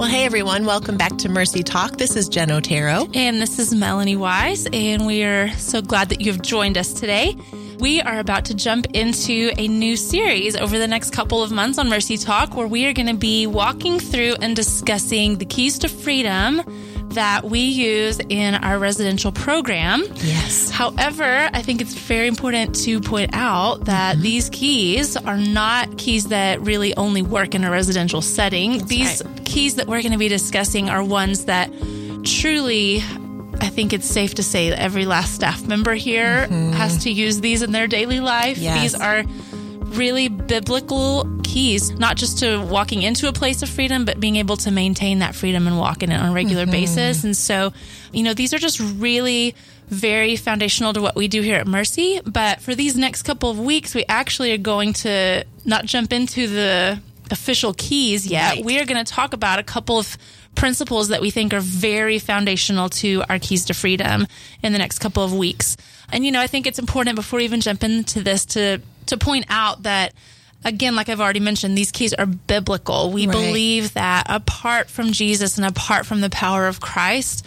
Well, hey everyone, welcome back to Mercy Talk. This is Jen Otero. And this is Melanie Wise, and we are so glad that you've joined us today. We are about to jump into a new series over the next couple of months on Mercy Talk where we are going to be walking through and discussing the keys to freedom that we use in our residential program. Yes. However, I think it's very important to point out that mm-hmm. these keys are not keys that really only work in a residential setting. That's these right. Keys that we're going to be discussing are ones that truly I think it's safe to say that every last staff member here mm-hmm. has to use these in their daily life. Yes. These are really biblical keys, not just to walking into a place of freedom, but being able to maintain that freedom and walk in it on a regular mm-hmm. basis. And so, you know, these are just really very foundational to what we do here at Mercy. But for these next couple of weeks, we actually are going to not jump into the official keys yet. Right. We are going to talk about a couple of principles that we think are very foundational to our keys to freedom in the next couple of weeks. And you know, I think it's important before we even jump into this to to point out that again, like I've already mentioned, these keys are biblical. We right. believe that apart from Jesus and apart from the power of Christ,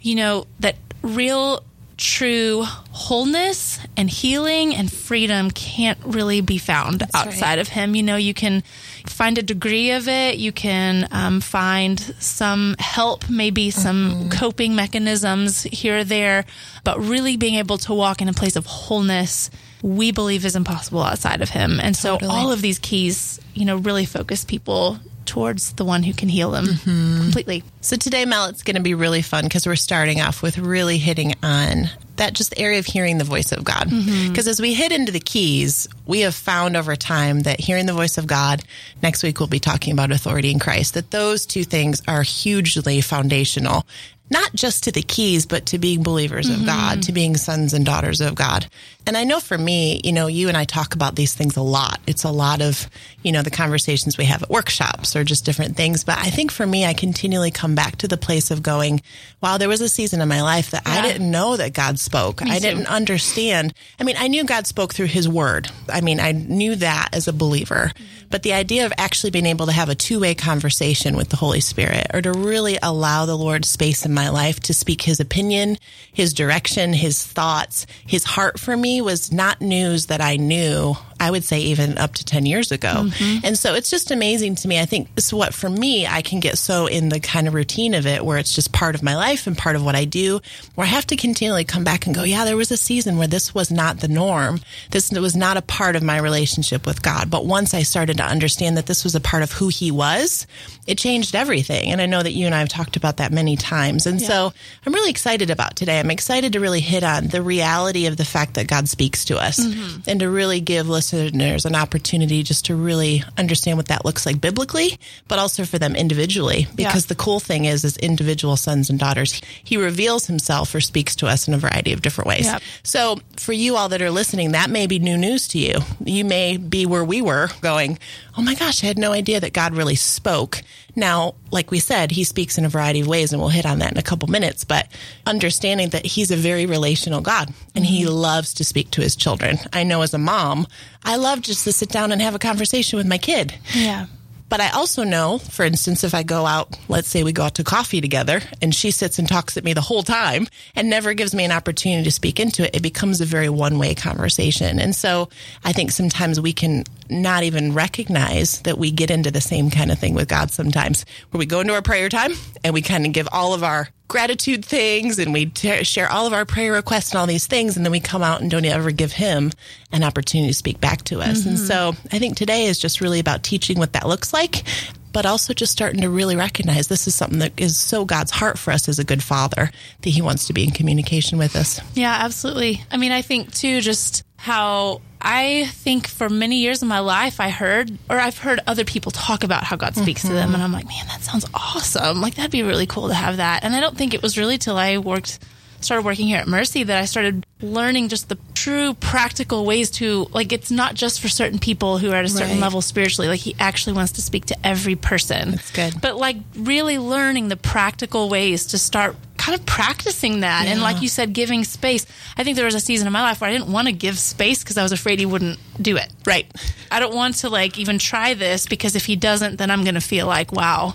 you know, that real true wholeness and healing and freedom can't really be found That's outside right. of him. You know, you can find a degree of it. You can um, find some help, maybe some mm-hmm. coping mechanisms here or there, but really being able to walk in a place of wholeness, we believe is impossible outside of Him. And so totally. all of these keys, you know, really focus people towards the one who can heal them mm-hmm. completely. So today, Mel, it's going to be really fun because we're starting off with really hitting on that just area of hearing the voice of God. Because mm-hmm. as we hit into the keys, we have found over time that hearing the voice of God, next week we'll be talking about authority in Christ, that those two things are hugely foundational not just to the keys, but to being believers mm-hmm. of God, to being sons and daughters of God. And I know for me, you know, you and I talk about these things a lot. It's a lot of, you know, the conversations we have at workshops or just different things. But I think for me, I continually come back to the place of going, wow, there was a season in my life that yeah. I didn't know that God spoke. I didn't understand. I mean, I knew God spoke through his word. I mean, I knew that as a believer. Mm-hmm. But the idea of actually being able to have a two way conversation with the Holy Spirit or to really allow the Lord space in my life to speak his opinion, his direction, his thoughts, his heart for me was not news that I knew I would say even up to 10 years ago. Mm-hmm. And so it's just amazing to me. I think this is what for me, I can get so in the kind of routine of it where it's just part of my life and part of what I do, where I have to continually come back and go, yeah, there was a season where this was not the norm. This was not a part of my relationship with God. But once I started to understand that this was a part of who he was, it changed everything. And I know that you and I have talked about that many times. And yeah. so I'm really excited about today. I'm excited to really hit on the reality of the fact that God speaks to us mm-hmm. and to really give listeners listeners an opportunity just to really understand what that looks like biblically, but also for them individually. Because yeah. the cool thing is, as individual sons and daughters, he reveals himself or speaks to us in a variety of different ways. Yeah. So for you all that are listening, that may be new news to you. You may be where we were going, oh my gosh, I had no idea that God really spoke. Now, like we said, he speaks in a variety of ways, and we'll hit on that in a couple minutes, but understanding that he's a very relational God and he mm-hmm. loves to speak to his children. I know as a mom, I love just to sit down and have a conversation with my kid. Yeah. But I also know, for instance, if I go out, let's say we go out to coffee together and she sits and talks at me the whole time and never gives me an opportunity to speak into it, it becomes a very one way conversation. And so I think sometimes we can not even recognize that we get into the same kind of thing with God sometimes, where we go into our prayer time and we kind of give all of our gratitude things and we t- share all of our prayer requests and all these things. And then we come out and don't ever give him an opportunity to speak back to us. Mm-hmm. And so I think today is just really about teaching what that looks like but also just starting to really recognize this is something that is so God's heart for us as a good father that he wants to be in communication with us. Yeah, absolutely. I mean, I think too, just how I think for many years of my life, I heard, or I've heard other people talk about how God speaks mm-hmm. to them. Mm-hmm. And I'm like, man, that sounds awesome. Like, that'd be really cool to have that. And I don't think it was really till I worked, started working here at Mercy that I started learning just the true practical ways to, like, it's not just for certain people who are at a certain right. level spiritually. Like, He actually wants to speak to every person. That's good. But, like, really learning the practical ways to start kind of practicing that. Yeah. And like you said, giving space. I think there was a season in my life where I didn't want to give space because I was afraid he wouldn't do it. Right. I don't want to like even try this because if he doesn't, then I'm going to feel like, wow,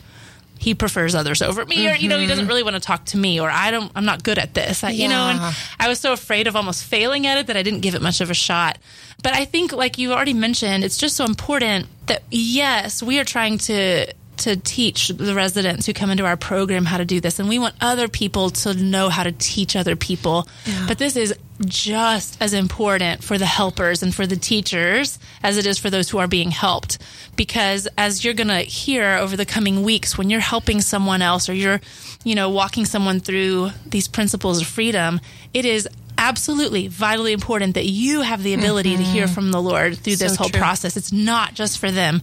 he prefers others over me mm-hmm. or you know he doesn't mm-hmm. really want to talk to me or i don't i'm not good at this I, yeah. you know and i was so afraid of almost failing at it that i didn't give it much of a shot but i think like you already mentioned it's just so important that yes we are trying to to teach the residents who come into our program how to do this and we want other people to know how to teach other people yeah. but this is just as important for the helpers and for the teachers as it is for those who are being helped. Because as you're going to hear over the coming weeks, when you're helping someone else or you're, you know, walking someone through these principles of freedom, it is absolutely vitally important that you have the ability mm-hmm. to hear mm-hmm. from the Lord through this whole true. process. It's not just for them.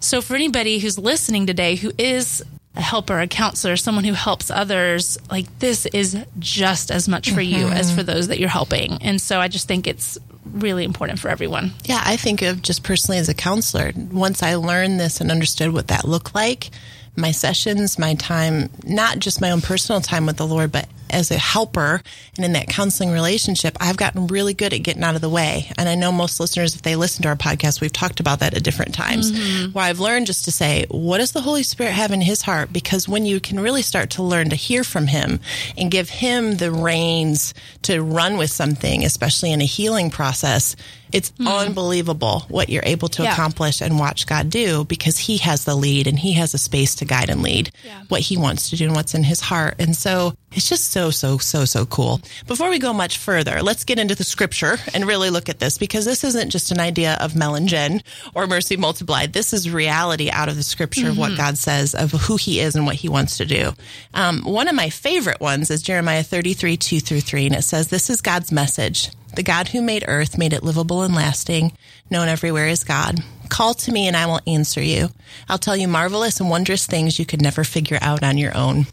So for anybody who's listening today who is a helper, a counselor, someone who helps others, like this is just as much for mm-hmm. you as for those that you're helping. And so I just think it's really important for everyone. Yeah, I think of just personally as a counselor, once I learned this and understood what that looked like, my sessions, my time, not just my own personal time with the Lord, but as a helper and in that counseling relationship, I've gotten really good at getting out of the way. And I know most listeners, if they listen to our podcast, we've talked about that at different times, mm-hmm. where I've learned just to say, what does the Holy Spirit have in his heart? Because when you can really start to learn to hear from him and give him the reins to run with something, especially in a healing process, it's mm-hmm. unbelievable what you're able to yeah. accomplish and watch God do because He has the lead and He has a space to guide and lead yeah. what He wants to do and what's in His heart. And so it's just so, so, so, so cool. Before we go much further, let's get into the scripture and really look at this because this isn't just an idea of Mel and Jen or Mercy Multiplied. This is reality out of the scripture, mm-hmm. what God says of who He is and what He wants to do. Um, one of my favorite ones is Jeremiah 33, 2 through 3. And it says, This is God's message. The God who made earth made it livable and lasting, known everywhere as God. Call to me and I will answer you. I'll tell you marvelous and wondrous things you could never figure out on your own.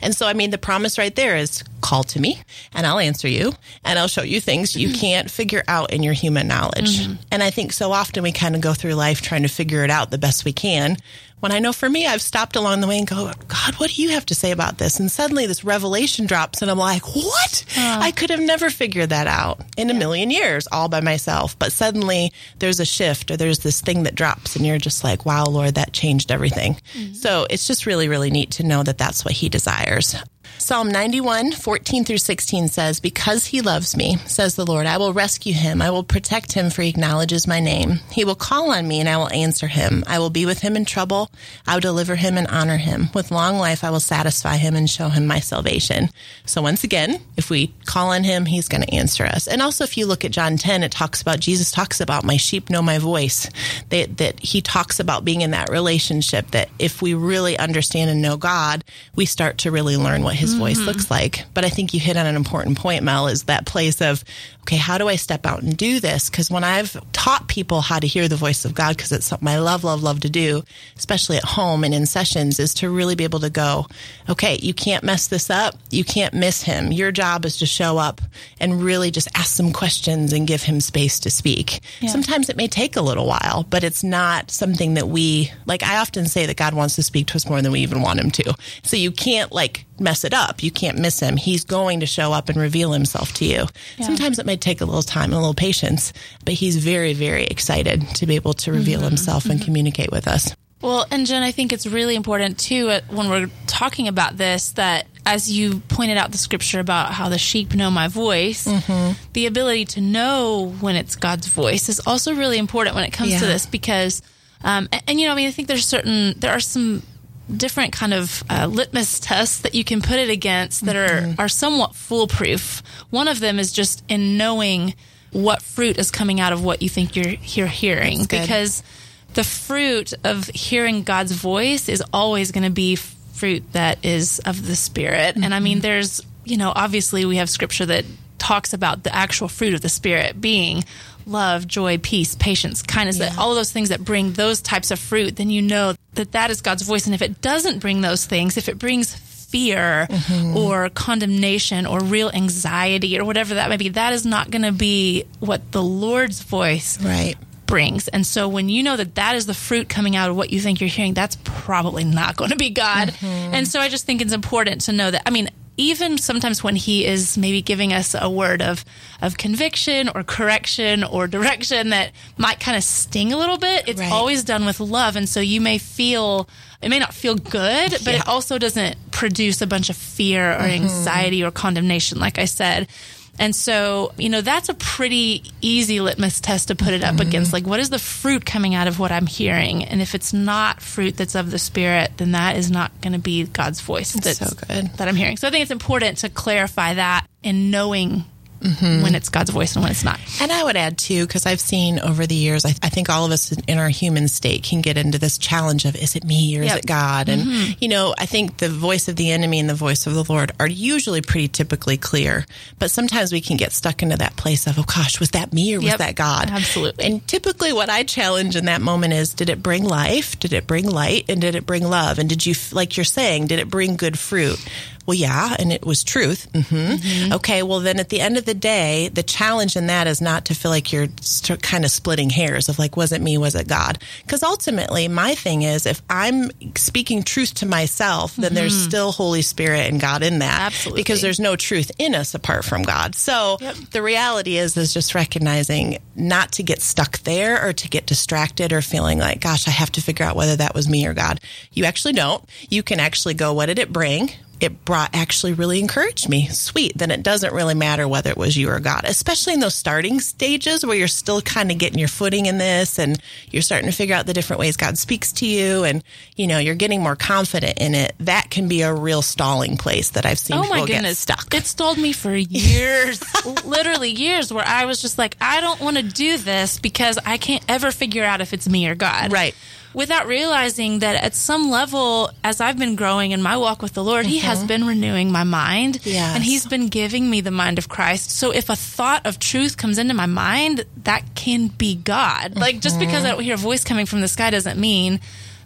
And so, I mean, the promise right there is call to me and I'll answer you and I'll show you things you can't figure out in your human knowledge. Mm-hmm. And I think so often we kind of go through life trying to figure it out the best we can when I know for me, I've stopped along the way and go, God, what do you have to say about this? And suddenly this revelation drops and I'm like, what? I could have never figured that out in a million years all by myself. But suddenly there's a shift or there's this thing that drops and you're just like, wow, Lord, that changed everything. Mm-hmm. So it's just really, really neat to know that that's what he desires. Psalm 91, 14 through 16 says, Because he loves me, says the Lord, I will rescue him. I will protect him, for he acknowledges my name. He will call on me, and I will answer him. I will be with him in trouble. I will deliver him and honor him. With long life, I will satisfy him and show him my salvation. So once again, if we call on him, he's going to answer us. And also, if you look at John 10, it talks about, Jesus talks about, my sheep know my voice. That, that he talks about being in that relationship, that if we really understand and know God, we start to really learn what his his mm-hmm. voice looks like. But I think you hit on an important point, Mel, is that place of, okay, how do I step out and do this? Because when I've taught people how to hear the voice of God, because it's something I love, love, love to do, especially at home and in sessions, is to really be able to go, okay, you can't mess this up. You can't miss him. Your job is to show up and really just ask some questions and give him space to speak. Yeah. Sometimes it may take a little while, but it's not something that we, like I often say that God wants to speak to us more than we even want him to. So you can't like mess it up. You can't miss him. He's going to show up and reveal himself to you. Yeah. Sometimes it may take a little time and a little patience, but he's very, very excited to be able to reveal mm-hmm. himself and mm-hmm. communicate with us. Well, and Jen, I think it's really important too uh, when we're talking about this that as you pointed out the scripture about how the sheep know my voice, mm-hmm. the ability to know when it's God's voice is also really important when it comes yeah. to this because, um, and, and, you know, I mean, I think there's certain, there are some different kind of uh, litmus tests that you can put it against that mm-hmm. are, are somewhat foolproof. One of them is just in knowing what fruit is coming out of what you think you're, you're hearing because the fruit of hearing God's voice is always going to be fruit that is of the spirit. Mm-hmm. And I mean, mm-hmm. there's, you know, obviously we have scripture that talks about the actual fruit of the spirit being love, joy, peace, patience, kindness, yeah. that all those things that bring those types of fruit, then you know that that is God's voice. And if it doesn't bring those things, if it brings fear mm-hmm. or condemnation or real anxiety or whatever that may be, that is not going to be what the Lord's voice right. brings. And so when you know that that is the fruit coming out of what you think you're hearing, that's probably not going to be God. Mm-hmm. And so I just think it's important to know that. I mean, even sometimes when he is maybe giving us a word of of conviction or correction or direction that might kind of sting a little bit, it's Right. always done with love. And so you may feel it may not feel good, but Yeah. it also doesn't produce a bunch of fear or mm-hmm. anxiety or condemnation, like I said. And so, you know, that's a pretty easy litmus test to put it up mm-hmm. against. Like, what is the fruit coming out of what I'm hearing? And if it's not fruit that's of the Spirit, then that is not going to be God's voice that's, so good. that I'm hearing. So I think it's important to clarify that in knowing Mm-hmm. when it's God's voice and when it's not. And I would add too, because I've seen over the years, I, I think all of us in our human state can get into this challenge of is it me or is it God? And, mm-hmm. you know, I think the voice of the enemy and the voice of the Lord are usually pretty typically clear. But sometimes we can get stuck into that place of, oh gosh, was that me or was that God? Absolutely. And typically what I challenge in that moment is did it bring life? Did it bring light? And did it bring love? And did you, like you're saying, did it bring good fruit? Well, yeah, and it was truth. hmm Okay, well, then at the end of the day, the challenge in that is not to feel like you're st- kind of splitting hairs of like, was it me? Was it God? Because ultimately, my thing is if I'm speaking truth to myself, then there's still Holy Spirit and God in that. Absolutely. Because there's no truth in us apart from God. So Yep. the reality is, is just recognizing not to get stuck there or to get distracted or feeling like, gosh, I have to figure out whether that was me or God. You actually don't. You can actually go, what did it bring? It brought actually really encouraged me. Sweet. Then it doesn't really matter whether it was you or God, especially in those starting stages where you're still kind of getting your footing in this and you're starting to figure out the different ways God speaks to you and, you know, you're getting more confident in it. That can be a real stalling place that I've seen Oh people my get goodness. stuck. It stalled me for years, literally years, where I was just like, I don't want to do this because I can't ever figure out if it's me or God. Right. Without realizing that at some level, as I've been growing in my walk with the Lord, He has been renewing my mind. Mm-hmm. Yes. And He's been giving me the mind of Christ. So if a thought of truth comes into my mind, that can be God. Like just because Mm-hmm. I don't hear a voice coming from the sky doesn't mean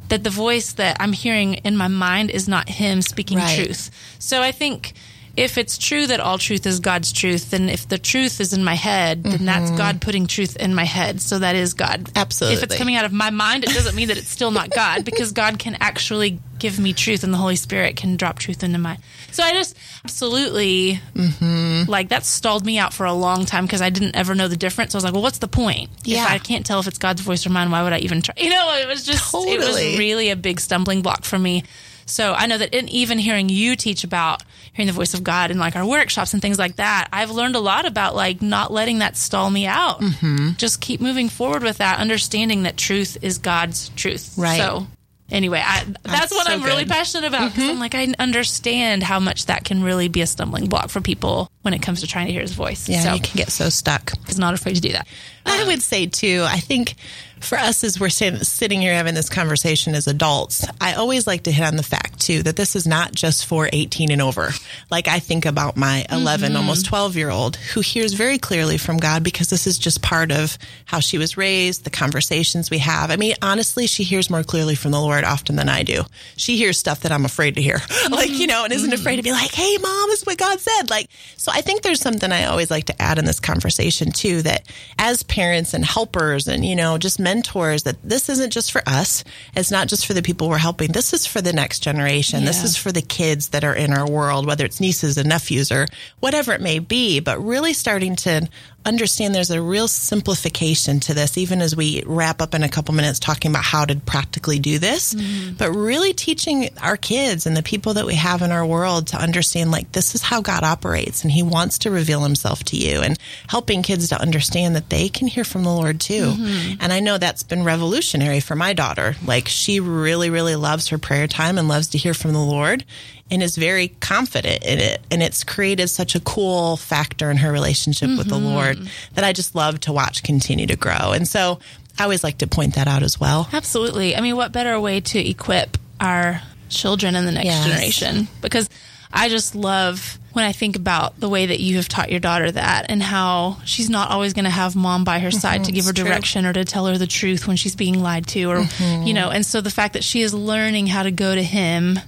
that the voice that I'm hearing in my mind is not Him speaking Right. truth. So I think if it's true that all truth is God's truth, then if the truth is in my head, then that's God putting truth in my head. So that is God. Absolutely. If Mm-hmm. It's coming out of my mind, it doesn't mean that it's still not God because God can actually give me truth and the Holy Spirit can drop truth into my. So I just absolutely Mm-hmm. like that stalled me out for a long time because I didn't ever know the difference. I was like, well, what's the point? Yeah. If I can't tell if it's God's voice or mine, why would I even try? You know, it was just, it was Totally. really a big stumbling block for me. So I know that in even hearing you teach about hearing the voice of God in like our workshops and things like that, I've learned a lot about like not letting that stall me out. Mm-hmm. Just keep moving forward with that, understanding that truth is God's truth. Right. So anyway, I, that's what so I'm really good. Mm-hmm. passionate about because I'm like I understand how much that can really be a stumbling block for people when it comes to trying to hear His voice. Yeah, so you can get so stuck. Was not afraid to do that. I would say too. I think for us, as we're sitting here having this conversation as adults, I always like to hit on the fact too that this is not just for 18 and over. Like I think about my 11, mm-hmm. almost 12 year old who hears very clearly from God because this is just part of how she was raised, the conversations we have. I mean, honestly, she hears more clearly from the Lord often than I do. She hears stuff that I'm afraid to hear, like you know, and isn't afraid to be like, "Hey, mom, this is what God said." Like, so I think there's something I always like to add in this conversation too that as parents and helpers and you know just mentors that this isn't just for us. It's not just for the people we're helping. This is for the next generation. This is for the kids that are in our world whether it's nieces and nephews or whatever it may be but really starting to understand there's a real simplification to this even as we wrap up in a couple minutes talking about how to practically do this mm-hmm. but really teaching our kids and the people that we have in our world to understand like this is how God operates and he wants to reveal himself to you and helping kids to understand that they can hear from the Lord too. Mm-hmm. And I know that's been revolutionary for my daughter. Like she really, really loves her prayer time and loves to hear from the Lord and is very confident in it. And it's created such a cool factor in her relationship with the mm-hmm. Lord that I just love to watch continue to grow. And so I always like to point that out as well. Absolutely. I mean, what better way to equip our children in the next Yes. generation? Because I just love when I think about the way that you have taught your daughter that and how she's not always going to have mom by her mm-hmm. side to give her it's true. direction or to tell her the truth when she's being lied to or, mm-hmm. you know, and so the fact that she is learning how to go to him.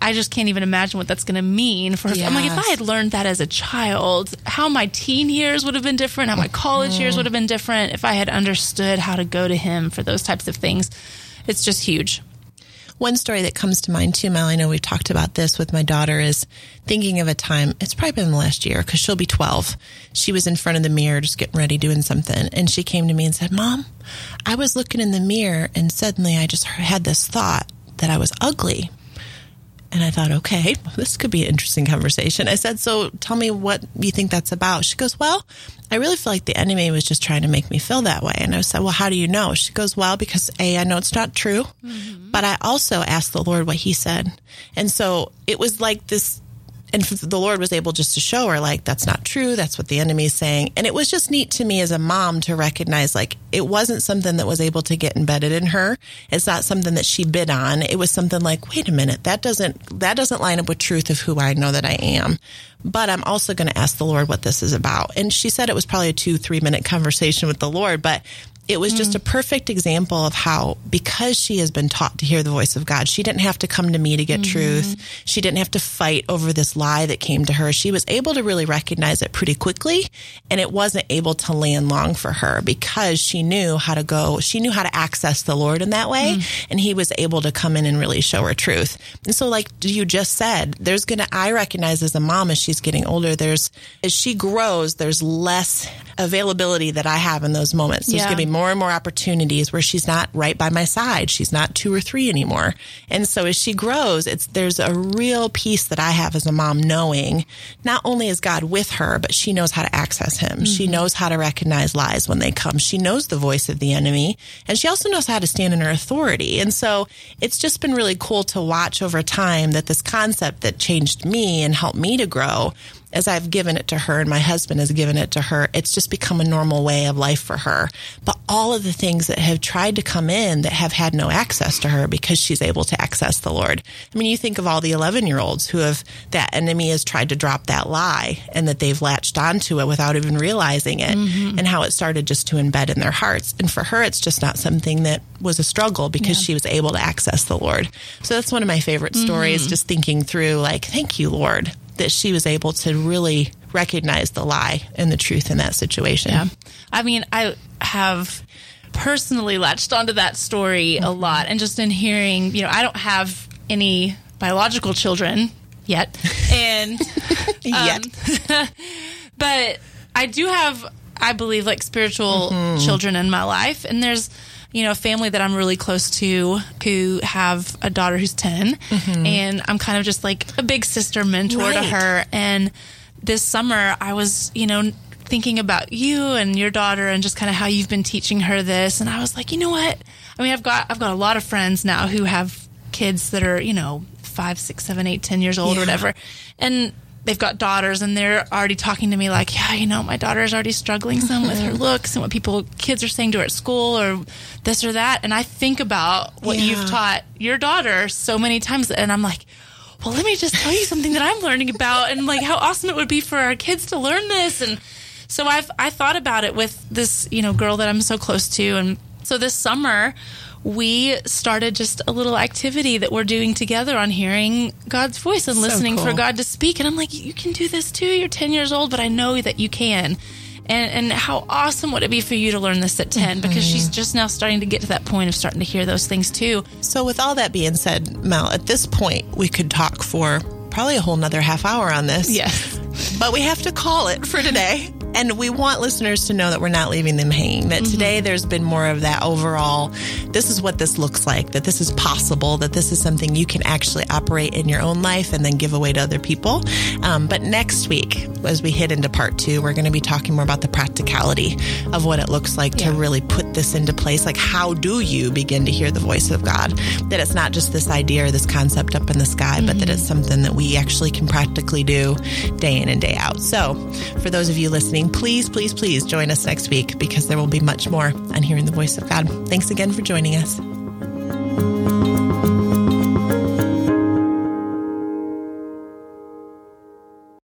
I just can't even imagine what that's going to mean for her. I'm like, if I had learned that as a child, how my teen years would have been different, how my college years would have been different if I had understood how to go to him for those types of things. It's just huge. one story that comes to mind too, Mel, I know we've talked about this with my daughter is thinking of a time, it's probably been the last year because she'll be 12. She was in front of the mirror just getting ready doing something. And she came to me and said, Mom, I was looking in the mirror and suddenly I just had this thought that I was ugly. And I thought, okay, this could be an interesting conversation. I said, so tell me what you think that's about. She goes, well, I really feel like the enemy was just trying to make me feel that way. And I said, well, how do you know? She goes, well, because A, I know it's not true, mm-hmm. but I also asked the Lord what he said. And so it was like this and the Lord was able just to show her, like, that's not true. That's what the enemy is saying. And it was just neat to me as a mom to recognize, like, it wasn't something that was able to get embedded in her. It's not something that she bid on. It was something like, wait a minute, that doesn't, that doesn't line up with truth of who I know that I am. But I'm also going to ask the Lord what this is about. And she said it was probably a two, three minute conversation with the Lord, but it was just a perfect example of how, because she has been taught to hear the voice of God, she didn't have to come to me to get mm-hmm. truth. She didn't have to fight over this lie that came to her. She was able to really recognize it pretty quickly. And it wasn't able to land long for her because she knew how to go, she knew how to access the Lord in that way. Mm. And he was able to come in and really show her truth. And so, like you just said, there's going to, I recognize as a mom as she's getting older, there's, as she grows, there's less availability that I have in those moments. There's yeah. going to be more and more opportunities where she's not right by my side. She's not two or three anymore. And so as she grows, it's, there's a real piece that I have as a mom knowing not only is God with her, but she knows how to access him. Mm-hmm. She knows how to recognize lies when they come. She knows the voice of the enemy and she also knows how to stand in her authority. And so it's just been really cool to watch over time that this concept that changed me and helped me to grow as I've given it to her and my husband has given it to her, it's just become a normal way of life for her. But all of the things that have tried to come in that have had no access to her because she's able to access the Lord. I mean, you think of all the 11 year olds who have, that enemy has tried to drop that lie and that they've latched onto it without even realizing it mm-hmm. and how it started just to embed in their hearts. And for her, it's just not something that was a struggle because yeah. she was able to access the Lord. So that's one of my favorite stories, mm-hmm. just thinking through like, thank you, Lord, that she was able to really recognize the lie and the truth in that situation. Yeah. I mean, I have personally latched onto that story a lot and just in hearing, you know, I don't have any biological children yet. And yet. Um, but I do have I believe like spiritual mm-hmm. children in my life and there's you know, a family that I'm really close to who have a daughter who's 10. Mm-hmm. And I'm kind of just like a big sister mentor right. to her. And this summer, I was, you know, thinking about you and your daughter and just kind of how you've been teaching her this. And I was like, you know what? I mean, I've got, I've got a lot of friends now who have kids that are, you know, five, six, seven, eight, ten years old yeah. or whatever. And they've got daughters and they're already talking to me like, yeah, you know, my daughter's already struggling some with her mm-hmm. looks and what people, kids are saying to her at school or this or that. And I think about what yeah. you've taught your daughter so many times. And I'm like, well, let me just tell you something that I'm learning about and like how awesome it would be for our kids to learn this. And so I've, I thought about it with this, you know, girl that I'm so close to. And so this summer, we started just a little activity that we're doing together on hearing God's voice and so listening cool. for God to speak. And I'm like, you can do this too. You're 10 years old, but I know that you can. And, and how awesome would it be for you to learn this at 10 because mm-hmm. she's just now starting to get to that point of starting to hear those things too. So, with all that being said, Mel, at this point, we could talk for probably a whole nother half hour on this. Yes. But we have to call it for today. And we want listeners to know that we're not leaving them hanging, that mm-hmm. today there's been more of that overall, this is what this looks like, that this is possible, that this is something you can actually operate in your own life and then give away to other people. Um, but next week, as we hit into part two, we're going to be talking more about the practicality of what it looks like yeah. to really put this into place. Like, how do you begin to hear the voice of God? That it's not just this idea or this concept up in the sky, mm-hmm. but that it's something that we actually can practically do day in and day out. So, for those of you listening, please, please, please join us next week because there will be much more on hearing the voice of God. Thanks again for joining us.